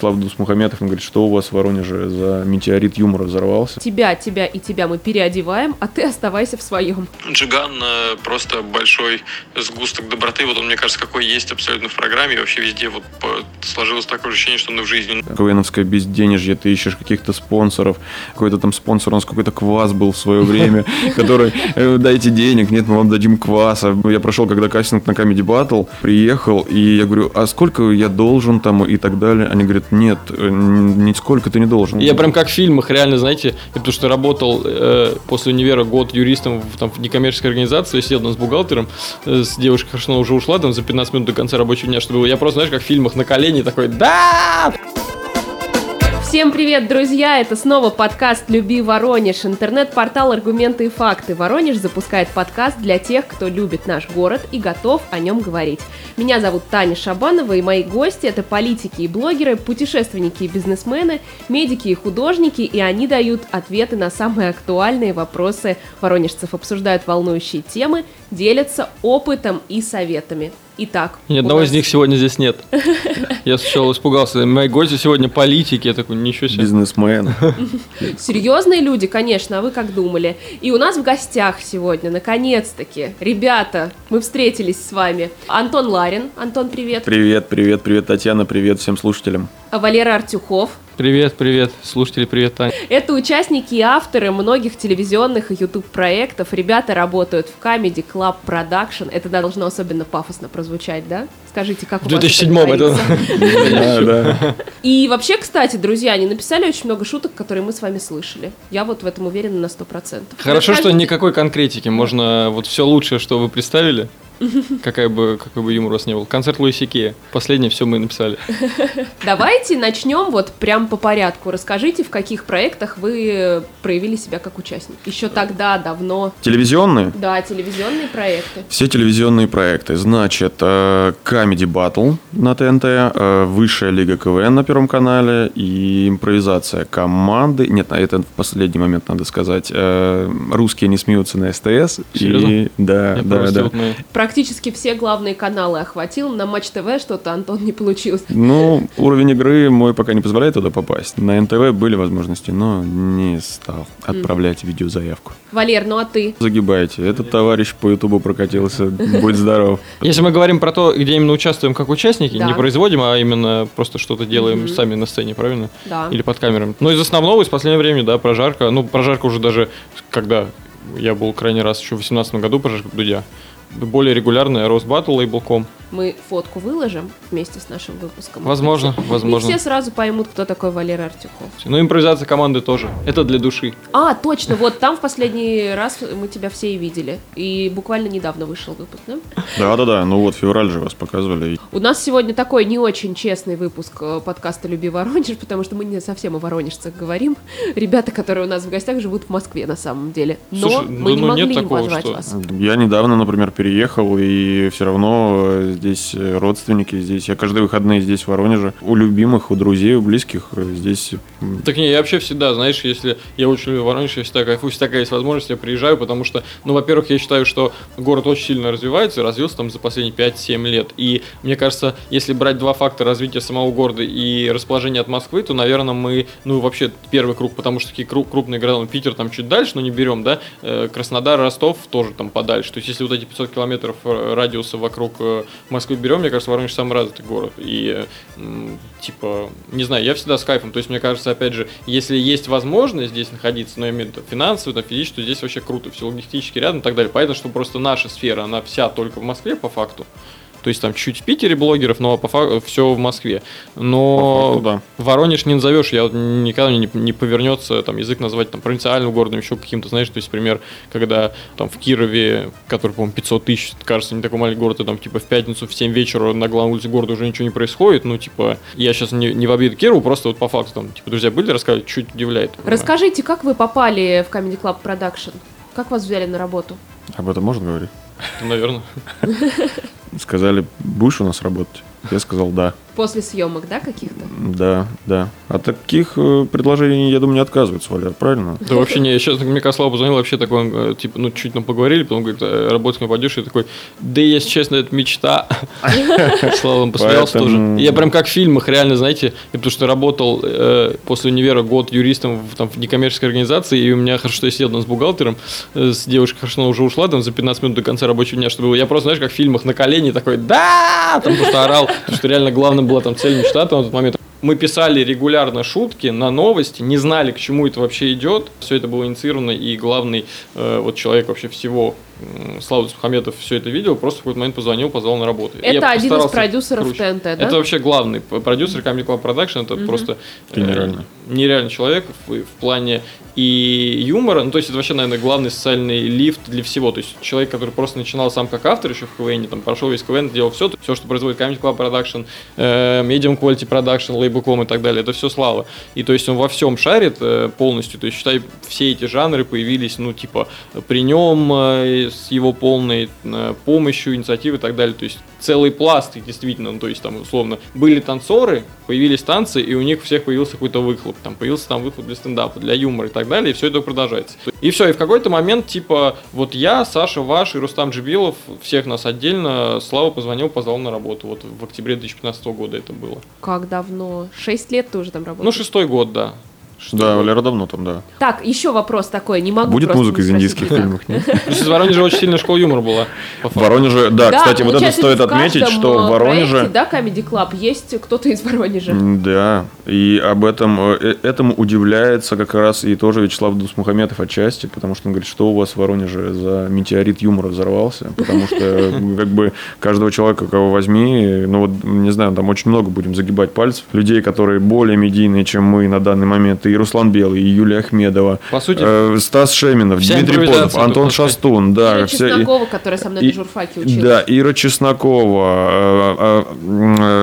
Вячеслав Дусмухаметов, он говорит, что у вас в Воронеже за метеорит юмора взорвался. Тебя, тебя и тебя мы переодеваем, а ты оставайся в своем. Джиган э, просто большой сгусток доброты. Вот он, мне кажется, какой есть абсолютно в программе. И вообще везде вот сложилось такое ощущение, что он и в жизни. КВНовское безденежье, ты ищешь каких-то спонсоров, какой-то там спонсор, у нас какой-то квас был в свое время, который, э, дайте денег, нет, мы вам дадим кваса. Я прошел, когда кастинг на Comedy Battle, приехал, и я говорю, а сколько я должен там и так далее. Они говорят, нет, э, нисколько ты не должен. Я прям как в фильмах, реально, знаете, я потому что работал э, после универа год юристом в, там, в некоммерческой организации, я сидел там с бухгалтером, э, с девушкой, хорошо, уже ушла там за 15 минут до конца рабочего дня, чтобы я просто, знаешь, как в фильмах на колени такой, да! Всем привет, друзья! Это снова подкаст «Люби Воронеж», интернет-портал «Аргументы и факты». Воронеж запускает подкаст для тех, кто любит наш город и готов о нем говорить. Меня зовут Таня Шабанова, и мои гости – это политики и блогеры, путешественники и бизнесмены, медики и художники, и они дают ответы на самые актуальные вопросы воронежцев, обсуждают волнующие темы, делятся опытом и советами. Итак, Ни у одного нас- из них сегодня здесь нет. Я сначала испугался. Мои гости сегодня политики. Я такой, ничего себе. Бизнесмен. Серьезные люди, конечно, а вы как думали? И у нас в гостях сегодня, наконец-таки, ребята, мы встретились с вами. Антон Ларин. Антон, привет. Привет, привет, привет, Татьяна, привет всем слушателям. А Валера Артюхов. Привет, привет. Слушатели, привет, Таня. Это участники и авторы многих телевизионных и YouTube проектов. Ребята работают в Comedy Club Production. Это должно особенно пафосно прозвучать, да? Скажите, как В у вас 2007 это... И вообще, кстати, друзья, они написали очень много шуток, которые мы с вами слышали. Я вот в этом уверена на 100%. Хорошо, что никакой конкретики. Можно вот все лучшее, что вы представили, какая бы, какой бы юмор у вас не был. Концерт Луиси Кея. Последнее все мы написали. Давайте начнем вот прям по порядку. Расскажите, в каких проектах вы проявили себя как участник. Еще тогда, давно. Телевизионные? Да, телевизионные проекты. Все телевизионные проекты. Значит, э, Comedy Battle на ТНТ, э, Высшая лига КВН на Первом канале и импровизация команды. Нет, это в последний момент надо сказать. э, Русские не смеются на СТС. И, Серьезно? да, Я да, да. вот мы- Практически все главные каналы охватил. На Матч ТВ что-то, Антон, не получилось. Ну, уровень игры мой пока не позволяет туда попасть. На НТВ были возможности, но не стал отправлять видеозаявку. Валер, ну а ты? Загибайте. Этот товарищ по Ютубу прокатился. Будь здоров. Если мы говорим про то, где именно участвуем как участники, Да. не производим, а именно просто что-то делаем Мгм. сами на сцене, правильно? Да. Или под камерами. Ну, из основного, из последнего времени, да, прожарка. Ну, прожарка уже даже, когда я был крайний раз еще в 2018 году, прожарка Дудя. Более регулярная, Росбаттл, Лейбл.ком. Мы фотку выложим вместе с нашим выпуском. Возможно, И возможно. все сразу поймут, кто такой Валера Артюхов. Ну, импровизация команды тоже. Это для души. А, точно, вот там в последний раз мы тебя все и видели. И буквально недавно вышел выпуск, да? Да-да-да, ну вот февраль же вас показывали. У нас сегодня такой не очень честный выпуск э, подкаста «Люби Воронеж», потому что мы не совсем о воронежцах говорим. Ребята, которые у нас в гостях, живут в Москве на самом деле. Но Слушай, мы ну- не ну могли нет не такого, позвать что- вас. Я недавно, например, переехал, и все равно э, здесь э, родственники, здесь я каждые выходные здесь в Воронеже. У любимых, у друзей, у близких э, здесь Так не, я вообще всегда, знаешь, если я очень люблю Воронеж, я всегда кайфую, если такая есть возможность, я приезжаю, потому что, ну, во-первых, я считаю, что город очень сильно развивается, развился там за последние 5-7 лет. И мне кажется, если брать два фактора развития самого города и расположения от Москвы, то, наверное, мы, ну, вообще первый круг, потому что такие кру- крупные города, ну, Питер там чуть дальше, но не берем, да, Э, Краснодар, Ростов тоже там подальше. То есть, если вот эти 500 километров радиуса вокруг Москвы берем, мне кажется, Воронеж самый развитый город. И, типа, не знаю, я всегда с кайфом. То есть, мне кажется, опять же, если есть возможность здесь находиться, но именно финансово, там, физически, то здесь вообще круто, все логистически рядом и так далее. Понятно, что просто наша сфера, она вся только в Москве по факту. То есть там чуть в Питере блогеров, но по факту все в Москве. Но факту, да. Воронеж не назовешь, я вот никогда не, не повернется там язык назвать там провинциальным городом, еще каким-то, знаешь, то есть, например, когда там в Кирове, который, по-моему, 500 тысяч, кажется, не такой маленький город, и там, типа, в пятницу в 7 вечера на главной улице города уже ничего не происходит, ну, типа, я сейчас не, не в обиду Кирову, просто вот по факту, там, типа, друзья были рассказывать, чуть удивляет. Расскажите, как вы попали в Comedy Club Production? Как вас взяли на работу? об этом можно говорить. Наверное. Сказали, будешь у нас работать? Я сказал, да. После съемок, да, каких-то? Да, да. От таких э, предложений, я думаю, не отказываются, Валер, правильно? Да вообще не, сейчас мне Кослав позвонил, вообще такой, э, типа, ну, чуть нам поговорили, потом говорит, «Э, работать не пойдешь, и такой, да, если честно, это мечта. Слава, он посмеялся тоже. Я прям как в фильмах, реально, знаете, я потому что работал после универа год юристом в, некоммерческой организации, и у меня хорошо, что я сидел там с бухгалтером, с девушкой, хорошо, она уже ушла там за 15 минут до конца рабочего дня, чтобы я просто, знаешь, как в фильмах на колени такой, да, там просто орал, потому что реально главным была там цель мечта там, на тот момент. Мы писали регулярно шутки на новости, не знали, к чему это вообще идет. Все это было инициировано, и главный э, вот человек вообще всего, Слава Мухаметов, все это видел, просто в какой-то момент позвонил, позвал на работу. И я Это один из продюсеров круче. ТНТ, да? Это вообще главный продюсер Comedy Club Production, это Мгм. просто э, Генеральный. нереальный человек в, в плане и юмора, ну то есть это вообще, наверное, главный социальный лифт для всего, то есть человек, который просто начинал сам как автор еще в КВН, там прошел весь КВН, делал все, все, что производит Comedy Club Production, э, Medium Quality Production, Label.com и так далее, это все Слава. И то есть он во всем шарит э, полностью, то есть считай, все эти жанры появились, ну типа при нем э, с его полной э, помощью, инициативой и так далее, то есть целый пласт, действительно, ну, то есть там условно были танцоры, появились танцы, и у них у всех появился какой-то выхлоп, там появился там выхлоп для стендапа, для юмора и так далее, и все это продолжается. И все, и в какой-то момент, типа, вот я, Саша Ваш и Рустам Джибилов, всех нас отдельно, Слава позвонил, позвал на работу, вот в октябре 2015 года это было. Как давно? Шесть лет ты уже там работаешь? Ну, шестой год, да. Да. Валера давно там, да. Так, еще вопрос такой, не могу Будет музыка из индийских фильмов, из Воронежа очень сильная школа юмора была. В. Воронеже, да, кстати, вот это стоит отметить, что в э, Воронеже... проекте, да, Comedy Club, есть кто-то из Воронежа. Да, и об этом, э, э, этому удивляется как раз и тоже Вячеслав Дусмухаметов отчасти, потому что он говорит, что у вас в Воронеже за метеорит юмора взорвался, потому что как бы каждого человека, кого возьми, ну вот, не знаю, там очень много будем загибать пальцев, людей, которые более медийные, чем мы на данный момент, и Руслан Белый, и Юлия Ахмедова, По сути, э, Стас Шеминов, вся Дмитрий Подов, Антон тут, так. Шастун, да, Ира все- и- Чеснокова, которая со мной и- на журфаке училась. да, Ира Чеснокова, э, э,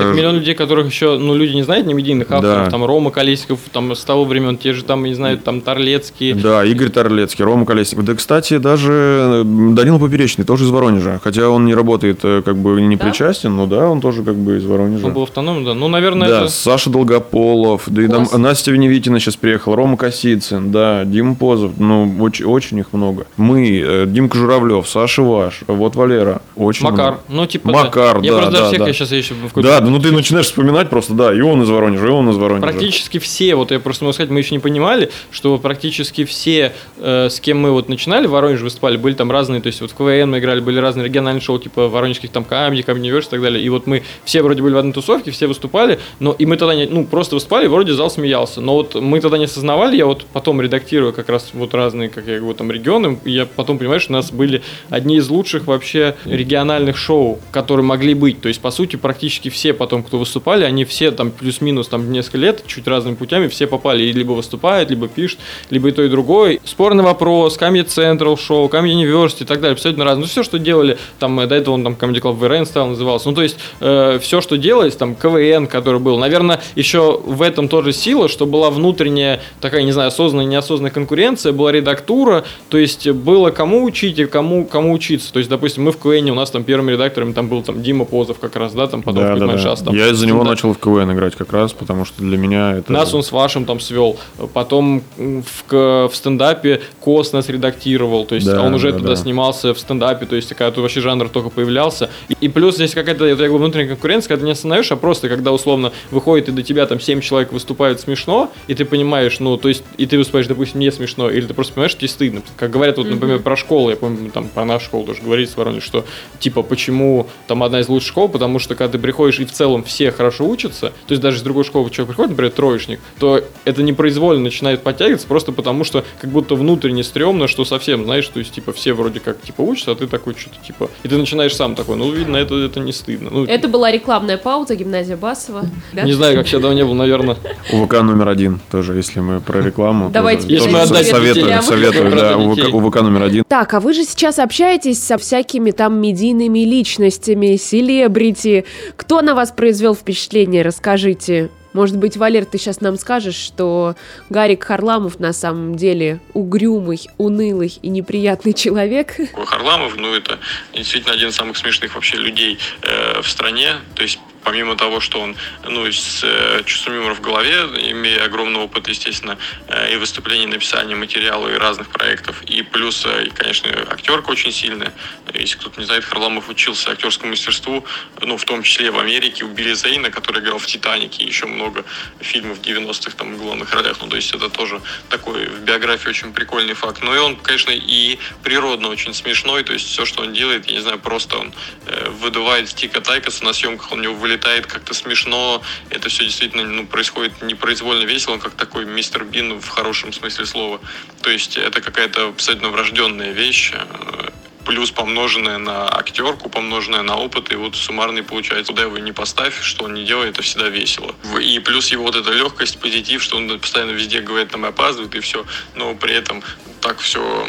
Так э, миллион людей, которых еще, ну, люди не знают, не медийных авторов, Да. там Рома Колесников, там с того времен, те же там, не знаю, там Торлецкий. Да, Игорь Торлецкий, Рома Колесников. Да, кстати, даже э, Данил Поперечный тоже из Воронежа. Хотя он не работает, э, как бы не Да? причастен, но да, он тоже как бы из Воронежа. Он был автономным, да. Ну, наверное, да, это... Саша Долгополов, да и там. Настя Веневитина сейчас приехала, Рома Косицын, да, Дима Позов, ну, очень, очень их много. Мы, э, Димка Журавлев, Саша Ваш, вот Валера, очень Макар. много. Ну, типа, Макар, Я да, просто да, всех, да. я сейчас еще в. Да, ну ты начинаешь вспоминать просто, да, и он из Воронежа, и он из Воронежа. Практически все, вот я просто могу сказать, мы еще не понимали, что практически все, э, с кем мы вот начинали в Воронеже выступали, были там разные, то есть вот в КВН мы играли, были разные региональные шоу, типа воронежских там Comedy Universe и так далее. И вот мы все вроде были в одной тусовке, все выступали, но и мы тогда не, ну, просто выступали, вроде зал смеялся. Но вот мы тогда не осознавали, я вот потом редактирую как раз вот разные, как я говорю, там регионы, и я потом понимаю, что у нас были одни из лучших вообще региональных шоу, которые могли быть. То есть, по сути, практически все потом, кто выступали, они все там плюс-минус там несколько лет, чуть разными путями, все попали и либо выступают, либо пишут, либо и то, и другое. Спорный вопрос, Comedy Central шоу, Comedy University и так далее, абсолютно разные. Ну, все, что делали, там, э, до этого он там Club VRN стал, назывался. Ну, то есть, все, что делалось, там, КВН, который был. Наверное, еще в этом тоже сила, что была внутренняя такая, не знаю, осознанная, неосознанная конкуренция, была редактура, то есть, было кому учить и кому, кому учиться. То есть, допустим, мы в КВН, у нас там первым редактором там был там Дима Позов как раз, да, там потом Да, да, да. Шас там. Я из-за него Да. начал в КВН играть как раз, потому что для меня это... Нас он с вашим там свел. Потом в, в стендапе Кос нас редактировал. То есть Да, он уже да, туда да. снимался в стендапе. То есть когда тут вообще жанр только появлялся. И, и плюс здесь какая-то я говорю, внутренняя конкуренция, когда ты не остановишь, а просто когда условно выходит и до тебя там 7 человек выступают смешно, и ты понимаешь, ну, то есть, и ты выступаешь, допустим, не смешно, или ты просто понимаешь, что тебе стыдно. Как говорят, вот, например, про школу, я помню, там, про нашу школу тоже говорили с Воронеж, что, типа, почему там одна из лучших школ, потому что, когда ты приходишь и в целом все хорошо учатся, то есть даже из другой школы человек приходит, например, троечник, то это непроизвольно начинает подтягиваться просто потому, что как будто внутренне стрёмно, что совсем, знаешь, то есть, типа, все вроде как, типа, учатся, а ты такой что-то, типа, и ты начинаешь сам такой, ну, видно, это, это не стыдно. Ну, Это была рекламная пауза, гимназия Басова. да? не знаю, как я давно не был, наверное. УВК номер один тоже, если мы про рекламу. Давайте тоже- тоже отдать советую, Про да, УВК, детей. УВК номер один. Так, а вы же сейчас общаетесь со всякими там медийными личностями, селебрити. Кто на вас произвел впечатление? Расскажите. Может быть, Валер, ты сейчас нам скажешь, что Гарик Харламов на самом деле угрюмый, унылый и неприятный человек? Харламов, ну, это действительно один из самых смешных вообще людей э, в стране. То есть помимо того, что он, ну, с э, чувством юмора в голове, имея огромный опыт, естественно, э, и выступлений, и написания материала, и разных проектов, и плюс, э, конечно, актерка очень сильная. Если кто-то не знает, Харламов учился актерскому мастерству, ну, в том числе в Америке, у Билли Зейна, который играл в «Титанике», еще много фильмов 90-х там в главных ролях. Ну, то есть это тоже такой в биографии очень прикольный факт. Ну, и он, конечно, и природно очень смешной, то есть все, что он делает, я не знаю, просто он э, выдувает Стика Тайкаса на съемках, он у него вылетает как-то смешно, это все действительно ну, происходит непроизвольно весело, он как такой мистер Бин в хорошем смысле слова. То есть это какая-то абсолютно врожденная вещь, э, плюс помноженное на актерку, помноженное на опыт, и вот суммарный получается. Куда его не поставь, что он не делает, это всегда весело. И плюс его вот эта легкость, позитив, что он постоянно везде говорит, там, опаздывает и все, но при этом так все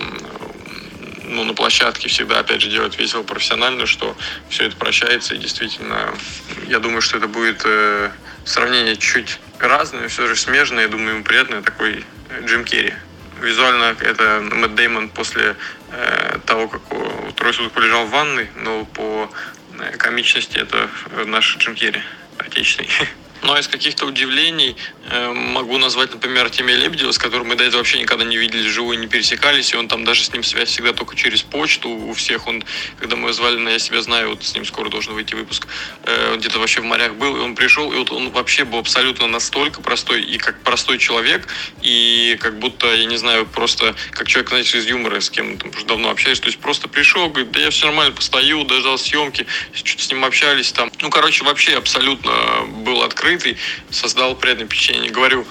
ну, на площадке всегда, опять же, делать весело, профессионально, что все это прощается. И действительно, я думаю, что это будет э, сравнение чуть разное, все же смежное. Я думаю, ему приятно такой Джим Керри. Визуально это Мэтт Деймон после э, того, как трое суток полежал в ванной, но по э, комичности это наш Джим Керри отечественный. Ну а из каких-то удивлений э, могу назвать, например, Артемия Лебедева, с которым мы до этого вообще никогда не видели живую, не пересекались, и он там даже с ним связь всегда только через почту у всех. Он, когда мы звали на «Я себя знаю», вот с ним скоро должен выйти выпуск, э, он где-то вообще в морях был, и он пришел, и вот он вообще был абсолютно настолько простой, и как простой человек, и как будто, я не знаю, просто как человек, знаете, из юмора, с кем там уже давно общаюсь, то есть просто пришел, говорит, да я все нормально постою, дождал съемки, что-то с ним общались там. Ну, короче, вообще абсолютно был открыт открытый, создал приятное впечатление. Говорю,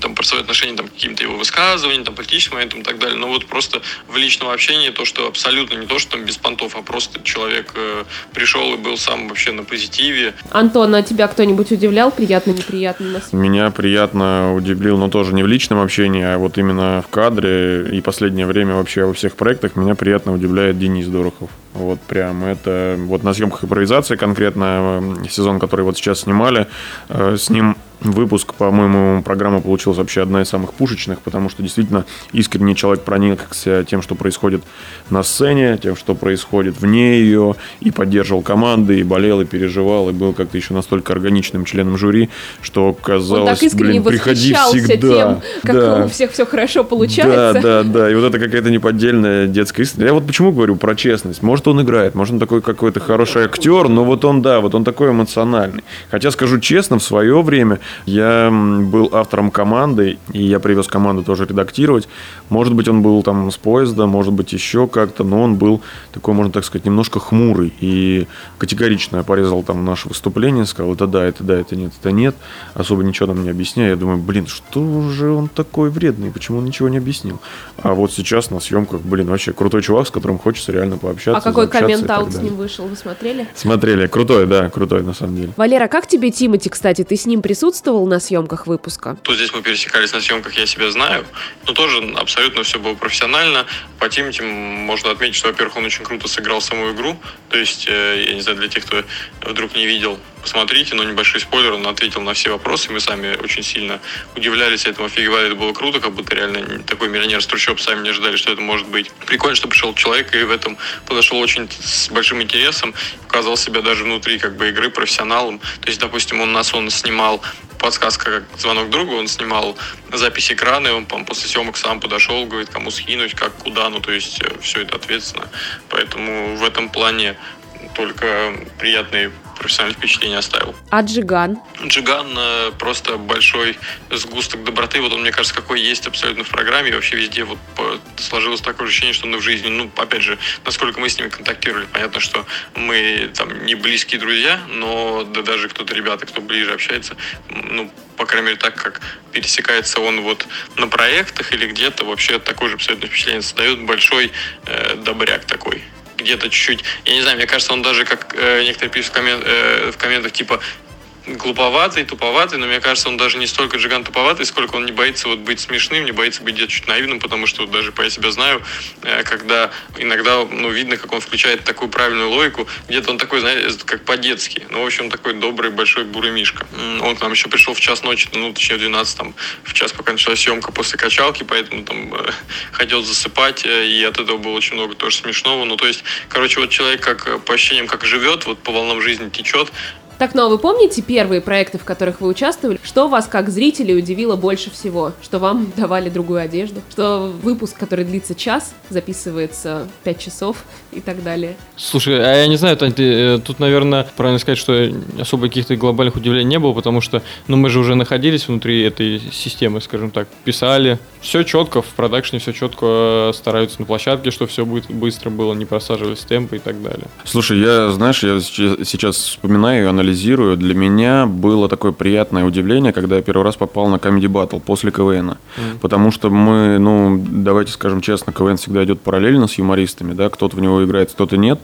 там, про свои отношения там, каким-то его высказываниям, там, политическим моментам и так далее. Но вот просто в личном общении то, что абсолютно не то, что там без понтов, а просто человек э, пришел и был сам вообще на позитиве. Антон, а тебя кто-нибудь удивлял? Приятно, неприятно? Нас? Меня приятно удивил, но тоже не в личном общении, а вот именно в кадре и последнее время вообще во всех проектах меня приятно удивляет Денис Дорохов. Вот прям это вот на съемках импровизации конкретно сезон, который вот сейчас снимали, э, с ним выпуск, по-моему, программа получилась вообще одна из самых пушечных, потому что действительно искренний человек проникся тем, что происходит на сцене, тем, что происходит вне ее, и поддерживал команды, и болел, и переживал, и был как-то еще настолько органичным членом жюри, что казалось, Он так блин, приходи всегда. тем, как да. у всех все хорошо получается. Да, да, да, и вот это какая-то неподдельная детская истина. Я вот почему говорю про честность. Может, он играет, может, он такой какой-то хороший актер, но вот он, да, вот он такой эмоциональный. Хотя, скажу честно, в свое время я был автором команды, и я привез команду тоже редактировать. Может быть, он был там с поезда, может быть, еще как-то, но он был такой, можно так сказать, немножко хмурый и категорично порезал там наше выступление, сказал, это да, это да, это нет, это нет, особо ничего нам не объясняя. Я думаю, блин, что же он такой вредный, почему он ничего не объяснил? А вот сейчас на съемках, блин, вообще крутой чувак, с которым хочется реально пообщаться. А какой коммент-аут с ним вышел, вы смотрели? Смотрели, крутой, да, крутой на самом деле. Валера, как тебе Тимати, кстати, ты с ним присутствовал на съемках выпуска? Тут здесь мы пересекались на съемках «Я себя знаю», но тоже абсолютно все было профессионально. По Тимати можно отметить, что, во-первых, он очень круто сыграл саму игру, то есть, э, я не знаю, для тех, кто вдруг не видел, посмотрите, но небольшой спойлер, он ответил на все вопросы, мы сами очень сильно удивлялись этому, офигевали, это было круто, как будто реально такой миллионер с сами не ожидали, что это может быть. Прикольно, что пришел человек и в этом подошел очень с большим интересом, показал себя даже внутри как бы игры профессионалом. То есть, допустим, он нас он снимал подсказка, как звонок другу, он снимал запись экрана, и он по после съемок сам подошел, говорит, кому скинуть, как, куда, ну, то есть э, все это ответственно. Поэтому в этом плане только приятные профессиональное впечатление оставил. А Джиган? Джиган э, просто большой сгусток доброты. Вот он, мне кажется, какой есть абсолютно в программе. И вообще везде вот сложилось такое ощущение, что он в жизни, ну, опять же, насколько мы с ними контактировали. Понятно, что мы там не близкие друзья, но да даже кто-то, ребята, кто ближе общается, ну, по крайней мере, так как пересекается он вот на проектах или где-то, вообще такое же абсолютно впечатление создает большой э, добряк такой где-то чуть-чуть, я не знаю, мне кажется, он даже, как э, некоторые пишут в, коммент, э, в комментах, типа, глуповатый, туповатый, но мне кажется, он даже не столько Джиган туповатый, сколько он не боится вот быть смешным, не боится быть где-то чуть наивным, потому что вот даже по я себя знаю, э, когда иногда ну, видно, как он включает такую правильную логику, где-то он такой, знаете, как по-детски. Ну, в общем, такой добрый, большой бурый мишка. Он к нам еще пришел в час ночи, ну, точнее, в 12, там, в час, пока началась съемка после качалки, поэтому там э, хотел засыпать, э, и от этого было очень много тоже смешного. Ну, то есть, короче, вот человек как по ощущениям, как живет, вот по волнам жизни течет, Так, ну а вы помните первые проекты, в которых вы участвовали? Что вас, как зрителей, удивило больше всего? Что вам давали другую одежду? Что выпуск, который длится час, записывается 5 часов и так далее? Слушай, а я не знаю, Тань, ты, э, тут, наверное, правильно сказать, что особо каких-то глобальных удивлений не было, потому что, ну, мы же уже находились внутри этой системы, скажем так, писали. Все четко, в продакшне все четко стараются на площадке, что все будет быстро было, не просаживались темпы и так далее. Слушай, я, знаешь, я сейчас вспоминаю и анализирую. Для меня было такое приятное удивление, когда я первый раз попал на Comedy Battle после КВН. Mm. Потому что мы, ну, давайте скажем честно, КВН всегда идет параллельно с юмористами, да, кто-то в него играет, кто-то нет.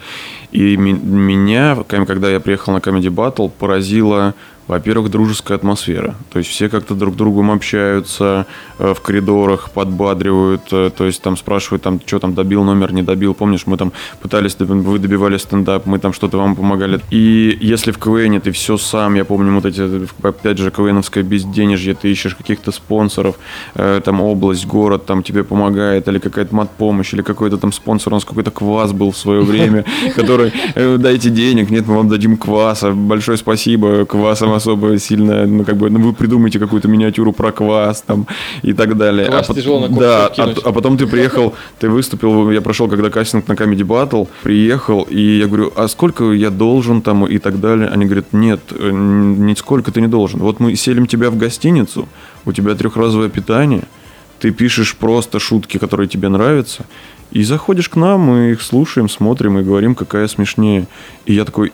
И меня, когда я приехал на Comedy Battle, поразило во-первых, дружеская атмосфера. То есть все как-то друг с другом общаются э, в коридорах, подбадривают, э, то есть там спрашивают, там, что там, добил номер, не добил. Помнишь, мы там пытались, вы добивали стендап, мы там что-то вам помогали. И если в КВН ты все сам, я помню вот эти, опять же, КВНовское безденежье, ты ищешь каких-то спонсоров, э, там область, город там тебе помогает, или какая-то мат-помощь, или какой-то там спонсор, у нас какой-то квас был в свое время, который, дайте денег, нет, мы вам дадим кваса, большое спасибо, квасом особо сильно, ну, как бы, ну, вы придумаете какую-то миниатюру про квас там и так далее. Квас а тяжело на Да, а, а потом ты приехал, ты выступил, я прошел когда кастинг на Comedy Battle, приехал, и я говорю, а сколько я должен там и так далее? Они говорят, нет, э, нисколько ты не должен. Вот мы селим тебя в гостиницу, у тебя трехразовое питание, ты пишешь просто шутки, которые тебе нравятся, и заходишь к нам, мы их слушаем, смотрим и говорим, какая смешнее. И я такой,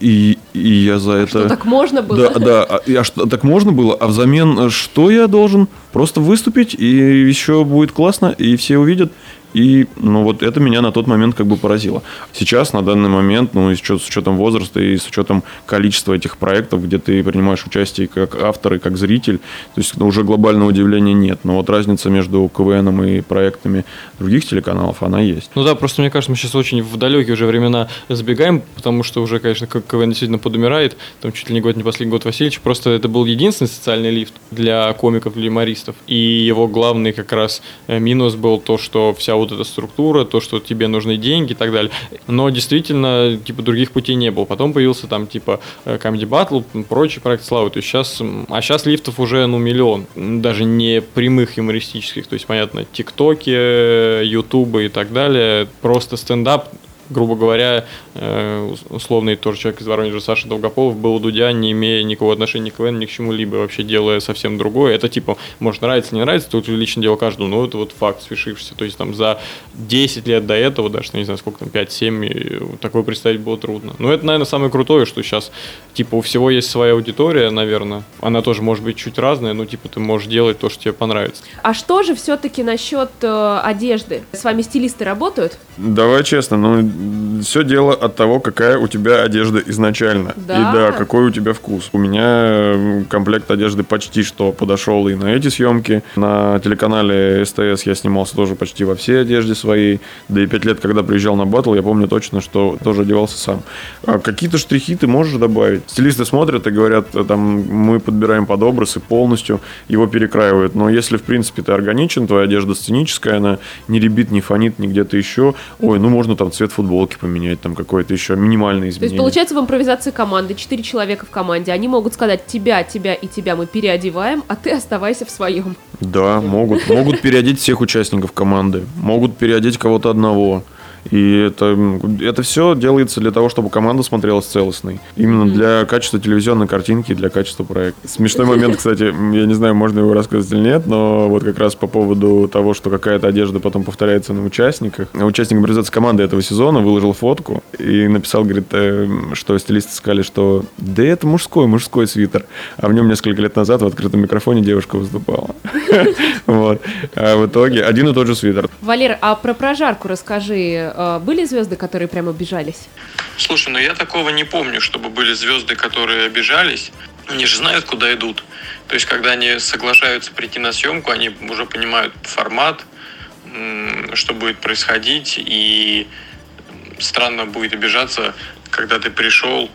и, и я за это... Что так можно было? Да, да. А, а что, так можно было? А взамен э, что я должен? Просто выступить, и еще будет классно, и все увидят. И, ну, вот это меня на тот момент как бы поразило. Сейчас, на данный момент, ну, с учетом возраста и с учетом количества этих проектов, где ты принимаешь участие как автор и как зритель, то есть ну, уже глобального удивления нет. Но вот разница между КВНом и проектами других телеканалов, она есть. Ну да, просто мне кажется, мы сейчас очень в далекие уже времена забегаем, потому что уже, конечно, КВН действительно подумирает. Там чуть ли не год, не последний год Васильевич. Просто это был единственный социальный лифт для комиков, для юмористов. И его главный как раз э, минус был то, что вся вот эта структура, то, что тебе нужны деньги и так далее. Но действительно, типа, других путей не было. Потом появился там, типа, э, Comedy Battle, прочий проект славы. То есть сейчас, а сейчас лифтов уже, ну, миллион. Даже не прямых юмористических. То есть, понятно, ТикТоки, Ютубы и так далее. Просто стендап грубо говоря, э, условный тоже человек из Воронежа Саша Долгополов был у Дудя, не имея никакого отношения ни к КВН, ни к чему-либо, вообще делая совсем другое. Это типа, может нравится, не нравится, тут личное дело каждого, но это вот факт свершившийся. То есть там за 10 лет до этого, даже, не знаю, сколько там, 5-7, такое представить было трудно. Но это, наверное, самое крутое, что сейчас, типа, у всего есть своя аудитория, наверное. Она тоже может быть чуть разная, но, типа, ты можешь делать то, что тебе понравится. А что же все-таки насчет э, одежды? С вами стилисты работают? Давай честно, ну, все дело от того, какая у тебя одежда изначально. Да? И да, какой у тебя вкус. У меня комплект одежды почти что подошел и на эти съемки. На телеканале СТС я снимался тоже почти во всей одежде своей. Да и пять лет, когда приезжал на батл, я помню точно, что тоже одевался сам. А какие-то штрихи ты можешь добавить. Стилисты смотрят и говорят, там, мы подбираем под образ и полностью его перекраивают. Но если, в принципе, ты органичен, твоя одежда сценическая, она не ребит, не фонит, ни где-то еще, ой, ну можно там цвет футбола футболки поменять, там какое-то еще минимальное изменение. То есть, получается, в импровизации команды, четыре человека в команде, они могут сказать, тебя, тебя и тебя мы переодеваем, а ты оставайся в своем. Да, могут. Могут переодеть всех участников команды, могут переодеть кого-то одного. И это, это все делается для того, чтобы команда смотрелась целостной. Именно mm-hmm. для качества телевизионной картинки и для качества проекта. Смешной момент, кстати, я не знаю, можно его рассказать или нет, но вот как раз по поводу того, что какая-то одежда потом повторяется на участниках. Участник импровизации команды этого сезона выложил фотку и написал, говорит, э, что стилисты сказали, что да это мужской, мужской свитер. А в нем несколько лет назад в открытом микрофоне девушка выступала. Вот. А в итоге один и тот же свитер. Валер, а про прожарку расскажи Э, были звезды, которые прямо обижались? Слушай, ну я такого не помню, чтобы были звезды, которые обижались. Они же знают, куда идут. То есть, когда они соглашаются прийти на съемку, они уже понимают формат, что будет происходить, и странно будет обижаться, когда ты пришел,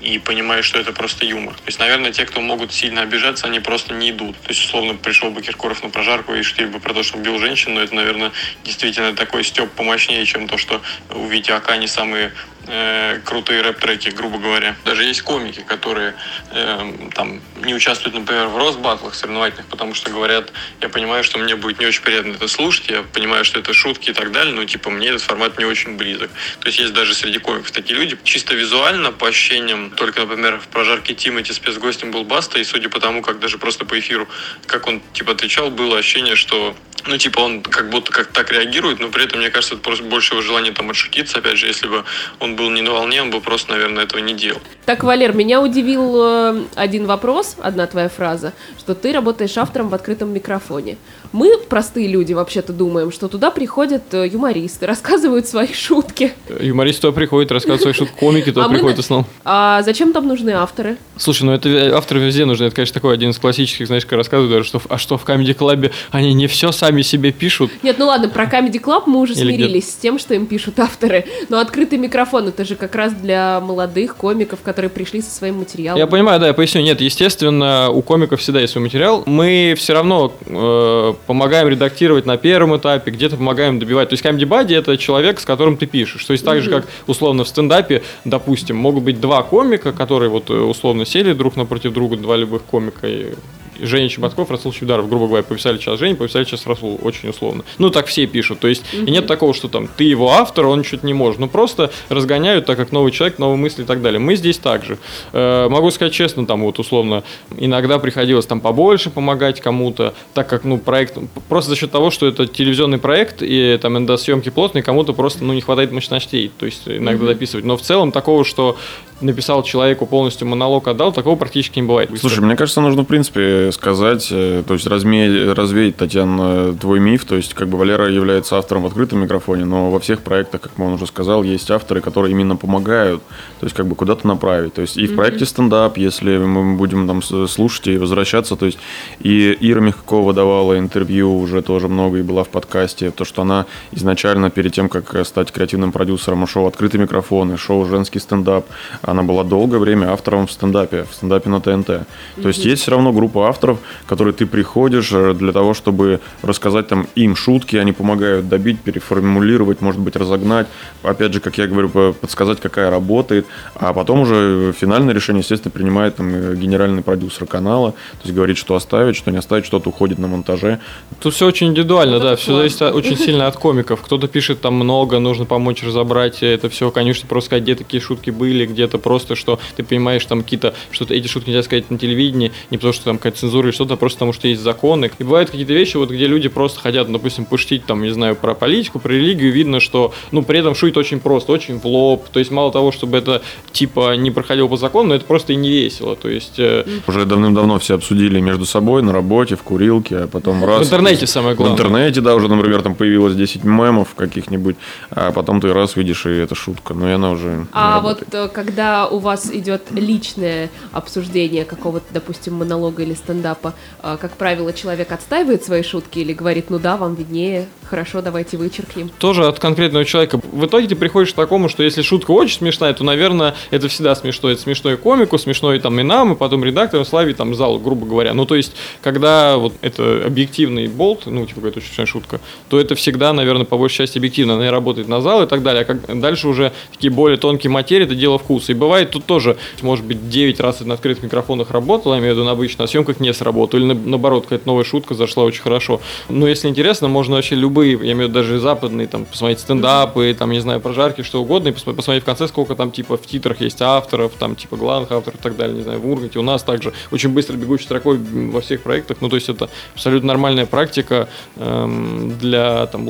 и понимаешь, что это просто юмор. То есть, наверное, те, кто могут сильно обижаться, они просто не идут. То есть, условно, пришел бы Киркоров на прожарку и шутил бы про то, что убил женщину, но это, наверное, действительно такой степ помощнее, чем то, что у Вити Акани самые э, крутые рэп-треки, грубо говоря. Даже есть комики, которые э, там не участвуют, например, в рост-батлах соревновательных, потому что говорят, я понимаю, что мне будет не очень приятно это слушать, я понимаю, что это шутки и так далее, но типа мне этот формат не очень близок. То есть есть даже среди комиков такие люди. Чисто визуально, по ощущениям, только, например, в прожарке Тимати спецгостем был Баста, и судя по тому, как даже просто по эфиру, как он типа отвечал, было ощущение, что ну, типа, он как будто как так реагирует, но при этом, мне кажется, это просто больше его желание там отшутиться. Опять же, если бы он был не на волне, он бы просто, наверное, этого не делал. Так, Валер, меня удивил э, один вопрос, одна твоя фраза, что ты работаешь автором в открытом микрофоне. Мы, простые люди, вообще-то думаем, что туда приходят э, юмористы, рассказывают свои шутки. Юморист туда приходит, рассказывает свои шутки, комики туда А мы приходят на- в основном. А зачем там нужны авторы? Слушай, ну это ве- авторы везде нужны. Это, конечно, такой один из классических, знаешь, как рассказывают, даже, что, а что в Comedy Club они не все сами себе пишут. Нет, ну ладно, про Comedy Club мы уже Или смирились с тем, что им пишут авторы. Но открытый микрофон это же как раз для молодых комиков, которые пришли со своим материалом. Я понимаю, да, я поясню. Нет, естественно, у комиков всегда есть свой материал. Мы все равно э, помогаем редактировать на первом этапе, где-то помогаем добивать. То есть Comedy Buddy это человек, с которым ты пишешь. То есть так же, как условно в стендапе, допустим, могут быть два комика, которые вот э, условно сели друг напротив друга, два любых комика, и Женя Чеботков, Расул Чевдаров, грубо говоря, пописали сейчас Женя, пописали сейчас Расул, очень условно. Ну, так все пишут. То есть, и нет такого, что там ты его автор, он что-то не может. Ну, просто разгоняют, так как новый человек, новые мысли и так далее. Мы здесь также. Э, могу сказать честно, там вот условно, иногда приходилось там побольше помогать кому-то, так как, ну, проект, просто за счет того, что это телевизионный проект, и там иногда съемки плотные, кому-то просто, ну, не хватает мощностей, то есть иногда дописывать. Но в целом такого, что написал человеку полностью монолог, отдал, такого практически не бывает. Слушай, мне кажется, нужно, в принципе, сказать, э, то есть разме- развеять, Татьяна, твой миф. То есть, как бы Валера является автором в открытом микрофоне, но во всех проектах, как он уже сказал, есть авторы, которые именно помогают, то есть, как бы куда-то направить. То есть, и в проекте стендап, если мы будем там слушать и возвращаться, то есть, и Ира Мягкова давала интервью уже тоже много и была в подкасте, то, что она изначально перед тем, как стать креативным продюсером, шоу «Открытый микрофон» и шоу «Женский стендап», она была долгое время автором в стендапе, в стендапе на ТНТ. То есть есть все равно группа авторов, которые ты приходишь э, для того, чтобы рассказать там им шутки, они помогают добить, переформулировать, может быть, разогнать. Опять же, как я говорю, по- подсказать, какая работает. А потом уже финальное решение, естественно, принимает там э, генеральный продюсер канала. То есть говорит, что оставить, что не оставить, что-то уходит на монтаже. Тут все очень индивидуально, да, все зависит очень сильно от комиков. Кто-то пишет там много, нужно помочь разобрать это все, конечно, просто сказать, где такие шутки были, где-то просто, что ты понимаешь, там какие-то, что эти шутки нельзя сказать на телевидении, не потому что там какая-то цензура или что-то, а просто потому что есть законы. И бывают какие-то вещи, вот где люди просто хотят, допустим, пошутить там, не знаю, про политику, про религию, видно, что, ну, при этом шутит очень просто, очень в лоб. То есть мало того, чтобы это, типа, не проходило по закону, но это просто и не весело. То есть э, Уже давным-давно все обсудили между собой на работе, в курилке, а потом раз... в интернете самое В главное. интернете, да, уже, например, там появилось 10 мемов каких-нибудь, а потом ты раз видишь, и это шутка, но и она уже А вот работает. Когда у вас идет личное обсуждение какого-то, допустим, монолога или стендапа, э, как правило, человек отстаивает свои шутки или говорит, ну да, вам виднее, хорошо, давайте вычеркнем. тоже от конкретного человека. В итоге ты приходишь к такому, что если шутка очень смешная, то, наверное, это всегда смешно. Это смешно и комику, смешно и там и нам, и потом редактору, Славе, там, залу, грубо говоря. Ну, то есть, когда вот это объективный болт, ну, типа, какая-то очень смешная шутка, то это всегда, наверное, по большей части объективно. Она работает на зал и так далее. А как дальше уже такие более тонкие материи, это дело вкуса. И бывает тут тоже, может быть, 9 раз на открытых микрофонах работал, я имею в виду на обычно, а съемках не сработал. Или на- наоборот, какая-то новая шутка зашла очень хорошо. Но если интересно, можно вообще любые, я имею в виду даже западные, там, посмотреть стендапы, там, не знаю, прожарки, что угодно, и посмо- посмотреть в конце, сколько там, типа, в титрах есть авторов, там, типа, главных авторов и так далее, не знаю, в Урганте. У нас также очень быстро бегущей строкой во всех проектах. Ну, то есть это абсолютно нормальная практика эм, для, там,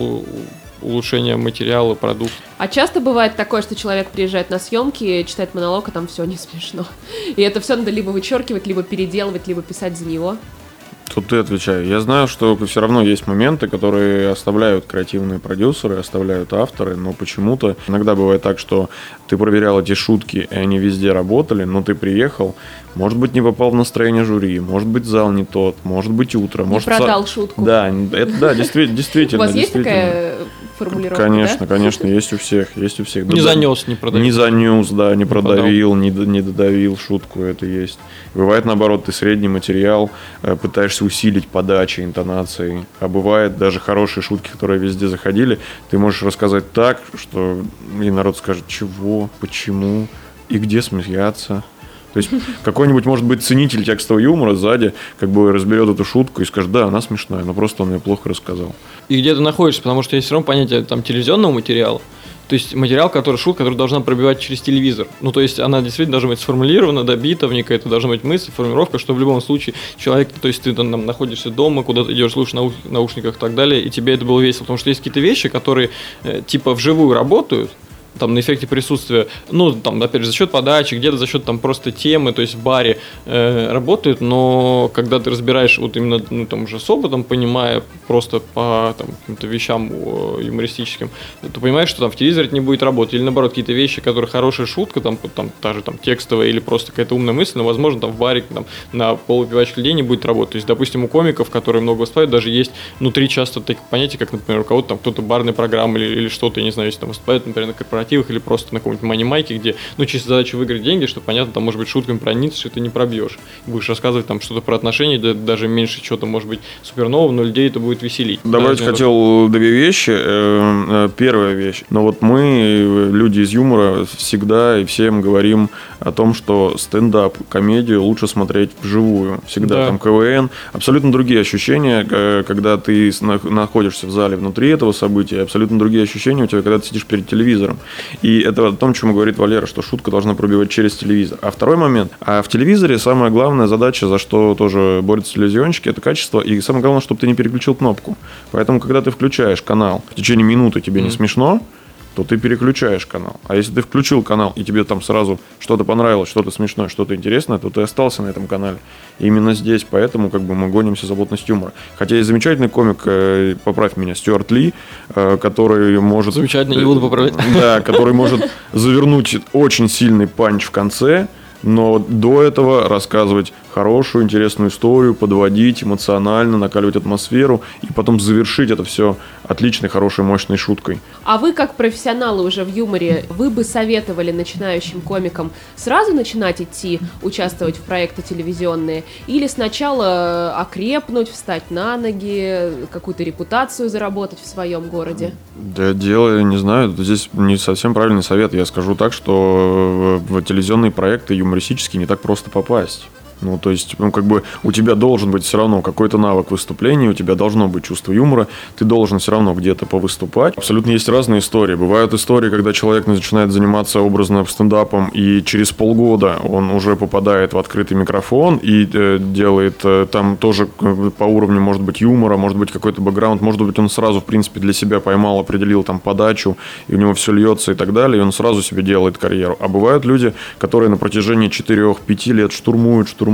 улучшения материала, продукта. А часто бывает такое, что человек приезжает на съемки, читает монолог, а там все не смешно. И это все надо либо вычеркивать, либо переделывать, либо писать за него. Тут ты отвечай. Я знаю, что все равно есть моменты, которые оставляют креативные продюсеры, оставляют авторы, но почему-то иногда бывает так, что ты проверял эти шутки, и они везде работали, но ты приехал, может быть, не попал в настроение жюри, может быть, зал не тот, может быть, утро, Не может... продал са- шутку. Да, это да, действительно, действительно. У вас есть такая формулировка, Конечно, да? конечно, есть у всех, есть у всех. Не Да, занес, не продавил. Не занес, да, не продал. продавил, не, не додавил шутку, это есть. Бывает наоборот, ты средний материал э, пытаешься усилить подачей, интонацией. А бывает даже хорошие шутки, которые везде заходили, ты можешь рассказать так, что и народ скажет, чего, почему и где смеяться. То есть какой-нибудь, может быть, ценитель текстового юмора сзади как бы разберет эту шутку и скажет, да, она смешная, но просто он ее плохо рассказал. И где ты находишься, потому что есть все равно понятие там телевизионного материала, то есть материал, который шут, который должна пробивать через телевизор. Ну, то есть она действительно должна быть сформулирована, добита, в ней какая-то должна быть мысль, формулировка, что в любом случае человек, то есть ты там находишься дома, куда-то идешь, слушаешь нау- наушниках и так далее, и тебе это было весело. Потому что есть какие-то вещи, которые э, типа вживую работают, там на эффекте присутствия, ну, там, опять же, за счет подачи, где-то за счет там просто темы, то есть в баре э, работают, но когда ты разбираешь вот именно, ну, там уже с опытом, понимая просто по там, каким-то вещам юмористическим, ты понимаешь, что там в телевизоре это не будет работать, или наоборот, какие-то вещи, которые хорошая шутка, там, там, та же там текстовая или просто какая-то умная мысль, но, возможно, там в баре там, на полупивачих людей не будет работать. То есть, допустим, у комиков, которые много выступают, даже есть внутри часто такие понятия, как, например, у кого-то там кто-то барная программа или, или что-то, я не знаю, если там выступают, например, на корпоративах или просто на каком-нибудь мани-майке, где, ну, чисто задача выиграть деньги, что, понятно, там, может быть, шутками проникнуться, что ты не пробьешь. Будешь рассказывать там что-то про отношения, да- даже меньше чего-то, может быть, супернового, но людей это будет веселить. Добавить Даже, хотел две вещи. Э, э, Первая вещь. Но вот мы, люди из юмора, всегда и всем говорим о том, что стендап, комедию лучше смотреть вживую. Всегда Да. там КВН. Абсолютно другие ощущения, э, когда ты находишься в зале внутри этого события. Абсолютно другие ощущения у тебя, когда ты сидишь перед телевизором. И это о том, чем говорит Валера, что шутка должна пробивать через телевизор. А второй момент. А в телевизоре самая главная задача, за что тоже борются телевизионщики, это качество. И самое главное, чтобы ты не переключил кнопку. Поэтому, когда ты включаешь канал, в течение минуты тебе не смешно, то ты переключаешь канал. А если ты включил канал, и тебе там сразу что-то понравилось, что-то смешное, что-то интересное, то ты остался на этом канале. И именно здесь, поэтому как бы мы гонимся за плотность юмора. Хотя есть замечательный комик, э, поправь меня, Стюарт Ли, э, который может... Замечательно, не буду поправлять. Да, который может завернуть очень сильный панч в конце, но до этого рассказывать хорошую, интересную историю, подводить эмоционально, накаливать атмосферу и потом завершить это все отличной, хорошей, мощной шуткой. А вы, как профессионалы уже в юморе, вы бы советовали начинающим комикам сразу начинать идти, участвовать в проекты телевизионные? Или сначала окрепнуть, встать на ноги, какую-то репутацию заработать в своем городе? Да, дело, не знаю, здесь не совсем правильный совет. Я скажу так, что в телевизионные проекты юмористические не так просто попасть. Ну, то есть, ну, как бы у тебя должен быть все равно какой-то навык выступления, у тебя должно быть чувство юмора, ты должен все равно где-то повыступать. Абсолютно есть разные истории. Бывают истории, когда человек начинает заниматься образно стендапом, и через полгода он уже попадает в открытый микрофон и э, делает э, там тоже э, по уровню, может быть, юмора, может быть, какой-то бэкграунд, может быть, он сразу, в принципе, для себя поймал, определил там подачу, и у него все льется и так далее, и он сразу себе делает карьеру. А бывают люди, которые на протяжении 4-5 лет штурмуют, штурмуют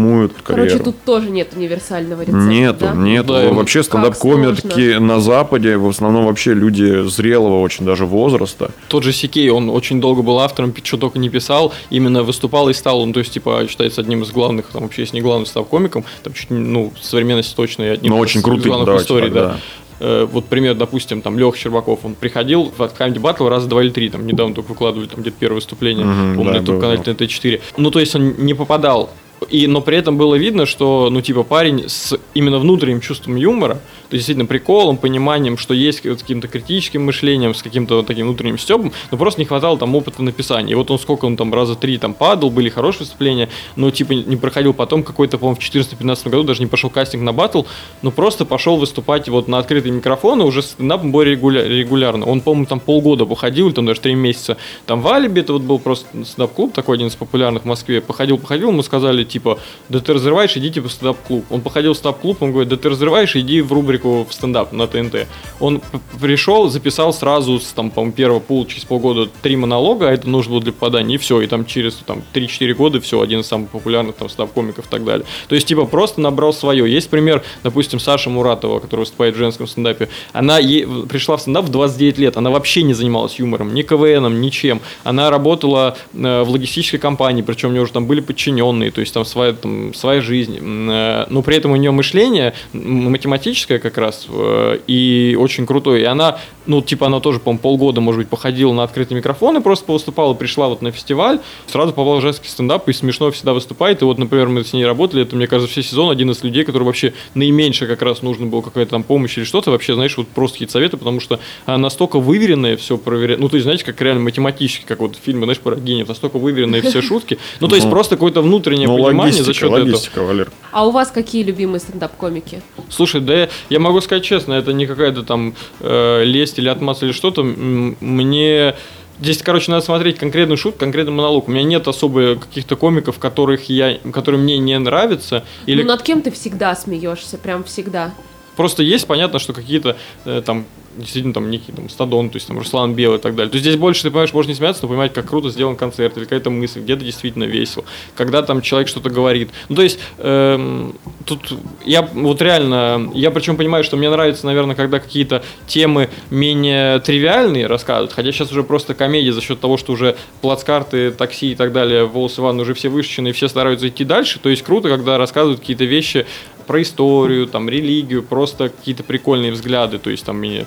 карьеру. Короче, тут тоже нет универсального рецепта, Нету, да? нету. Да, вообще стендап-комики на Западе в основном вообще люди зрелого очень даже возраста. Тот же Сикей, он очень долго был автором, что только не писал, именно выступал и стал, он, то есть, типа, считается одним из главных, там, вообще, если не главным став-комиком, там, чуть, ну, в современности точно, и одним Но из очень крутым, главных давайте истории, так, да. да. Э, Вот пример, допустим, там Леха Щербаков, он приходил в Comedy Battle раза два или три, там недавно только выкладывали там где-то первое выступление, Мгм, помню, да, на YouTube-канале было. ТНТ-4. Ну, то есть он не попадал и, но при этом было видно, что, ну, типа, парень с именно внутренним чувством юмора, то есть действительно приколом, пониманием, что есть вот каким-то критическим мышлением, с каким-то вот таким внутренним стебом, но просто не хватало там опыта в написании. И вот он сколько он там раза три там падал, были хорошие выступления, но типа не проходил потом какой-то, по-моему, в 2014-2015 году даже не пошел кастинг на батл, но просто пошел выступать вот на открытый микрофон и уже стендапом более регуля- регулярно. Он, по-моему, там полгода походил, там даже три месяца. Там в Алибе, это вот был просто стендап-клуб, такой один из популярных в Москве. Походил, походил, ему сказали, типа, да ты разрываешь, идите в стендап-клуб. Он походил в стендап-клуб, он говорит, да ты разрываешь, иди в рубрику в стендап на ТНТ. Он пришел, записал сразу, с, там, по-моему, первого пул, через полгода три монолога, а это нужно было для попадания, и все. И там через там, 3-4 года все, один из самых популярных там стендап-комиков и так далее. То есть, типа, просто набрал свое. Есть пример, допустим, Саша Муратова, которая выступает в женском стендапе. Она е- пришла в стендап в 29 лет, она вообще не занималась юмором, ни КВНом, ничем. Она работала э, в логистической компании, причем у нее уже там были подчиненные, то есть там там своя, там, своя жизнь, э, но при этом у нее мышление математическое как раз э, и очень крутое. И она, ну, типа, она тоже, по-моему, полгода, может быть, походила на открытые микрофоны, просто выступала, пришла вот на фестиваль, сразу попала в женский стендап и смешно всегда выступает. И вот, например, мы с ней работали, это, мне кажется, все сезон один из людей, который вообще наименьше как раз нужно было какая-то там помощь или что-то, вообще, знаешь, вот просто какие-то советы, потому что настолько выверенная все проверяет. Ну, то есть, знаете, как реально математически, как вот фильмы, знаешь, про гениев, настолько выверенные все шутки. Ну, то есть, просто какое-то внутреннее Ну, понимание за логистика, счет этого. логистика, Валер. А у вас какие любимые стендап-комики? Слушай, да я могу сказать честно, это не какая-то там э, лесть или отмаз или что-то. Мне Здесь, короче, надо смотреть конкретную шутку, конкретный монолог. У меня нет особо каких-то комиков, которых я, которые мне не нравятся. Или Ну, над кем ты всегда смеешься, прям всегда? просто есть, понятно, что какие-то э, там действительно там некий там Стадон, то есть там Руслан Белый и так далее. То есть здесь больше, ты понимаешь, можно не смеяться, но понимать, как круто сделан концерт, или какая-то мысль, где-то действительно весело, когда там человек что-то говорит. Ну, то есть эм, тут я вот реально, я причем понимаю, что мне нравится, наверное, когда какие-то темы менее тривиальные рассказывают, хотя сейчас уже просто комедия за счет того, что уже плацкарты, такси и так далее, волосы Иван уже все вышечены, и все стараются идти дальше. То есть круто, когда рассказывают какие-то вещи про историю, там, религию, просто какие-то прикольные взгляды, то есть там и-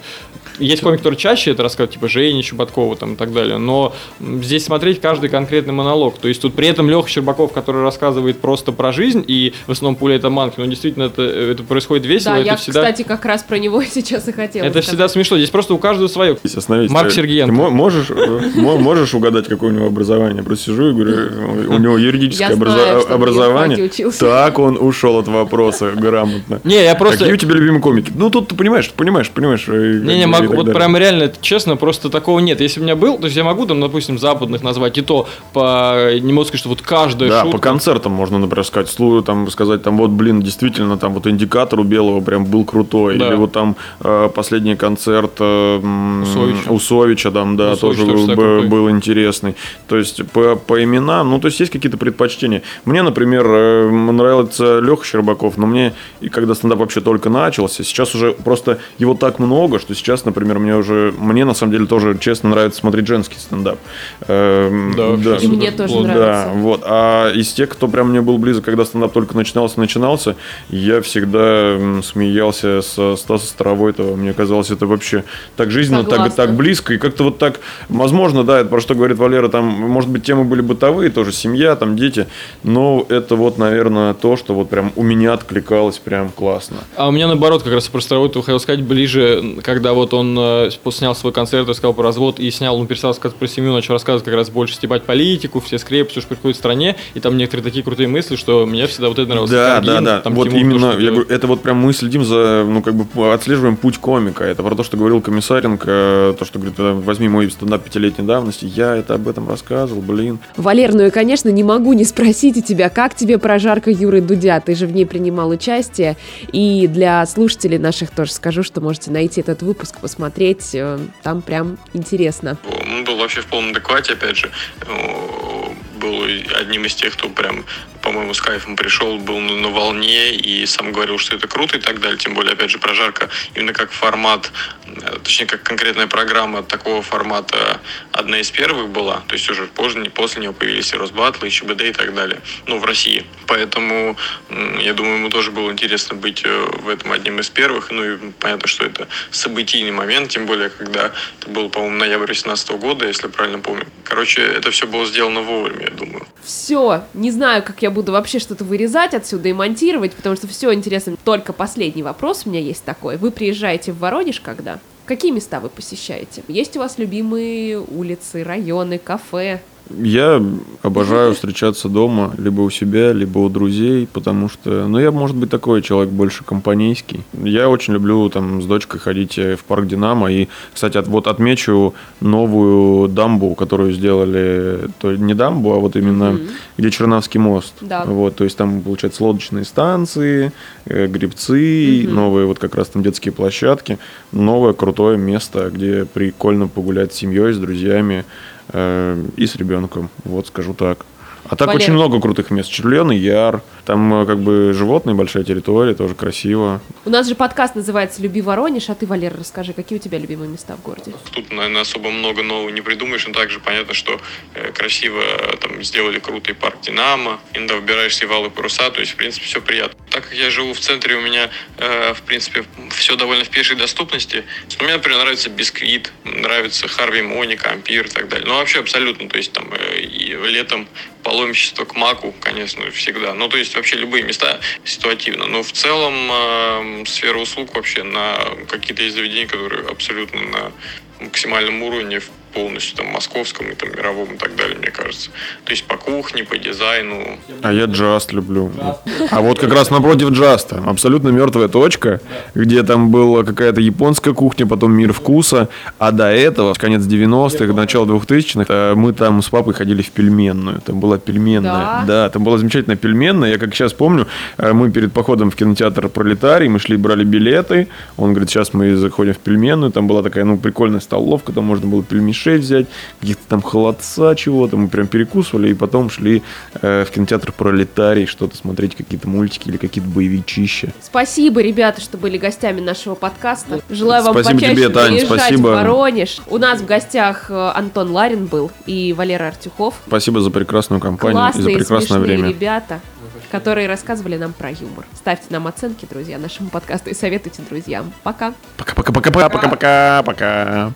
есть комик, который чаще это рассказывает, типа Женя Чубаткова там и так далее, но здесь смотреть каждый конкретный монолог, то есть тут при этом Леха Щербаков, который рассказывает просто про жизнь и в основном пуля это манки, но действительно это, это происходит весело, да, это я, всегда... кстати, как раз про него сейчас и хотела Это сказать. всегда смешно. Здесь просто у каждого свое. Здесь остановись. Марк Ты- Сергеенко. Ты мо- можешь, э, мо- можешь угадать, какое у него образование? Просто сижу и говорю, у него юридическое образование. Так он ушел от вопроса грамотно. Не, я просто... Какие у тебя любимые комики? Ну, тут ты понимаешь, понимаешь, понимаешь. э, Не, не, и могу, так вот далее. прям реально, честно, просто такого нет. Если у меня был, то есть я могу там, допустим, западных назвать, и то по, не могу сказать, что вот каждая Да, шутка. по концертам можно, например, сказать, слу- там, сказать, там, вот, блин, действительно, там, вот, индикатор у Белого прям был крутой. Да. Или вот там э, последний концерт э, Усовича. Усовича, там, да, Усович тоже тоже был, был интересный. То есть, по, по именам, ну, то есть, есть какие-то предпочтения. Мне, например, э, нравится Леха Щербаков, но мне, и когда стендап вообще только начался, сейчас уже просто его так много, что сейчас, например, мне уже, мне, на самом деле, тоже, честно, нравится смотреть женский стендап. Эм, Да, вообще И мне тоже вот, нравится. Да, вот. А из тех, кто прям мне был близок, когда стендап только начинался, начинался, я всегда смеялся со Стаса Старовойтова. Мне казалось, это вообще так жизненно, так, так близко. И как-то вот так, возможно, да, это про что говорит Валера, там, может быть, темы были бытовые, тоже семья, там, дети. Но это вот, наверное, то, что вот прям у меня откликалось прям классно. А у меня наоборот, как раз про Старовойтова хотел сказать, ближе, когда вот он э, снял свой концерт, рассказал про развод и снял, ну, перестал рассказывать про семью, начал рассказывать как раз больше стебать политику, все скрепы, все, что происходит в стране, и там некоторые такие крутые мысли, что мне всегда вот это нравилось. Да, Каргин, да, да. там вот Тимур, именно, я говорю, это вот прям мы следим за, ну, как бы отслеживаем путь комика. Это про то, что говорил Комиссаренко, э, то, что говорит, э, возьми мой стендап пятилетней давности. Я это об этом рассказывал, блин. Валер, ну и, конечно, не могу не спросить у тебя, как тебе прожарка Юры Дудя? Ты же в ней принимал участие. И для слушателей наших тоже скажу, что можете найти этот выпуск, посмотреть. Э, Там прям интересно. Он был вообще в полном адеквате, опять же. Э, Был одним из тех, кто прям, по-моему, с кайфом пришел, был на волне и сам говорил, что это круто и так далее. Тем более, опять же, прожарка именно как формат, э, точнее, как конкретная программа такого формата одна из первых была. То есть уже позже, после него появились и Росбатлы, и ЧБД и так далее. Ну, в России. Поэтому, я думаю, ему тоже было интересно быть э, в этом одним из первых. Ну, и понятно, что это событийный момент, тем более, когда это был, по-моему, ноябрь 2018 года, если правильно помню. Короче, это все было сделано вовремя, я думаю. Все, не знаю, как я буду вообще что-то вырезать отсюда и монтировать, потому что все интересно. Только последний вопрос у меня есть такой. Вы приезжаете в Воронеж когда? Какие места вы посещаете? Есть у вас любимые улицы, районы, кафе? Я обожаю встречаться дома, либо у себя, либо у друзей, потому что, ну, я, может быть, такой человек больше компанейский. Я очень люблю там с дочкой ходить э, в парк Динамо. И, кстати, от- вот отмечу новую дамбу, которую сделали, то не дамбу, а вот именно Мгм. где Чернавский мост. Да. Вот, то есть там, получается, лодочные станции, э, грибцы, Мгм. новые вот как раз там детские площадки. Новое крутое место, где прикольно погулять с семьей, с друзьями и с ребенком. Вот скажу так. А так Валера. очень много крутых мест. Червленый Яр, там э, как бы животные, большая территория, тоже красиво. У нас же подкаст называется «Люби Воронеж», а ты, Валера, расскажи, какие у тебя любимые места в городе? Тут, наверное, особо много нового не придумаешь, но также понятно, что э, красиво э, там сделали крутый парк Динамо, иногда выбираешься в Алые паруса, то есть, в принципе, все приятно. Так как я живу в центре, у меня, в принципе, все довольно в пешей доступности. Мне, например, нравится Бисквит, нравится Харви Моника, Ампир и так далее. Ну, вообще абсолютно, то есть, там, и летом паломничество к Маку, конечно, всегда. Ну, то есть, вообще любые места ситуативно. Но в целом э, сфера услуг вообще на какие-то есть заведения, которые абсолютно на максимальном уровне, в полностью там московском и там мировом и так далее, мне кажется. То есть по кухне, по дизайну. А я джаст люблю. А вот как раз напротив джаста. Абсолютно мертвая точка, где там была какая-то японская кухня, потом мир вкуса. А до этого, в конец 90-х, начало 2000-х, э, мы там с папой ходили в пельменную. Там была пельменная. Да? там была замечательная пельменная. Я как сейчас помню, э, мы перед походом в кинотеатр «Пролетарий», мы шли, брали билеты. Он говорит, сейчас мы заходим в пельменную. Там была такая, ну, прикольная столовка, там можно было пельмешей взять, каких-то там холодца чего-то. Мы прям перекусывали и потом шли э, в кинотеатр «Пролетарий» что-то смотреть, какие-то мультики или какие-то боевичища. Спасибо, ребята, что были гостями нашего подкаста. Желаю вам Спасибо почаще тебе, Тань, спасибо. в Воронеж. У нас в гостях э, Антон Ларин был и Валера Артюхов. Спасибо за прекрасную компанию и за Классные, прекрасное время. ребята, которые рассказывали нам про юмор. Ставьте нам оценки, друзья, нашему подкасту и советуйте друзьям. Пока. Пока-пока-пока-пока-пока-пока.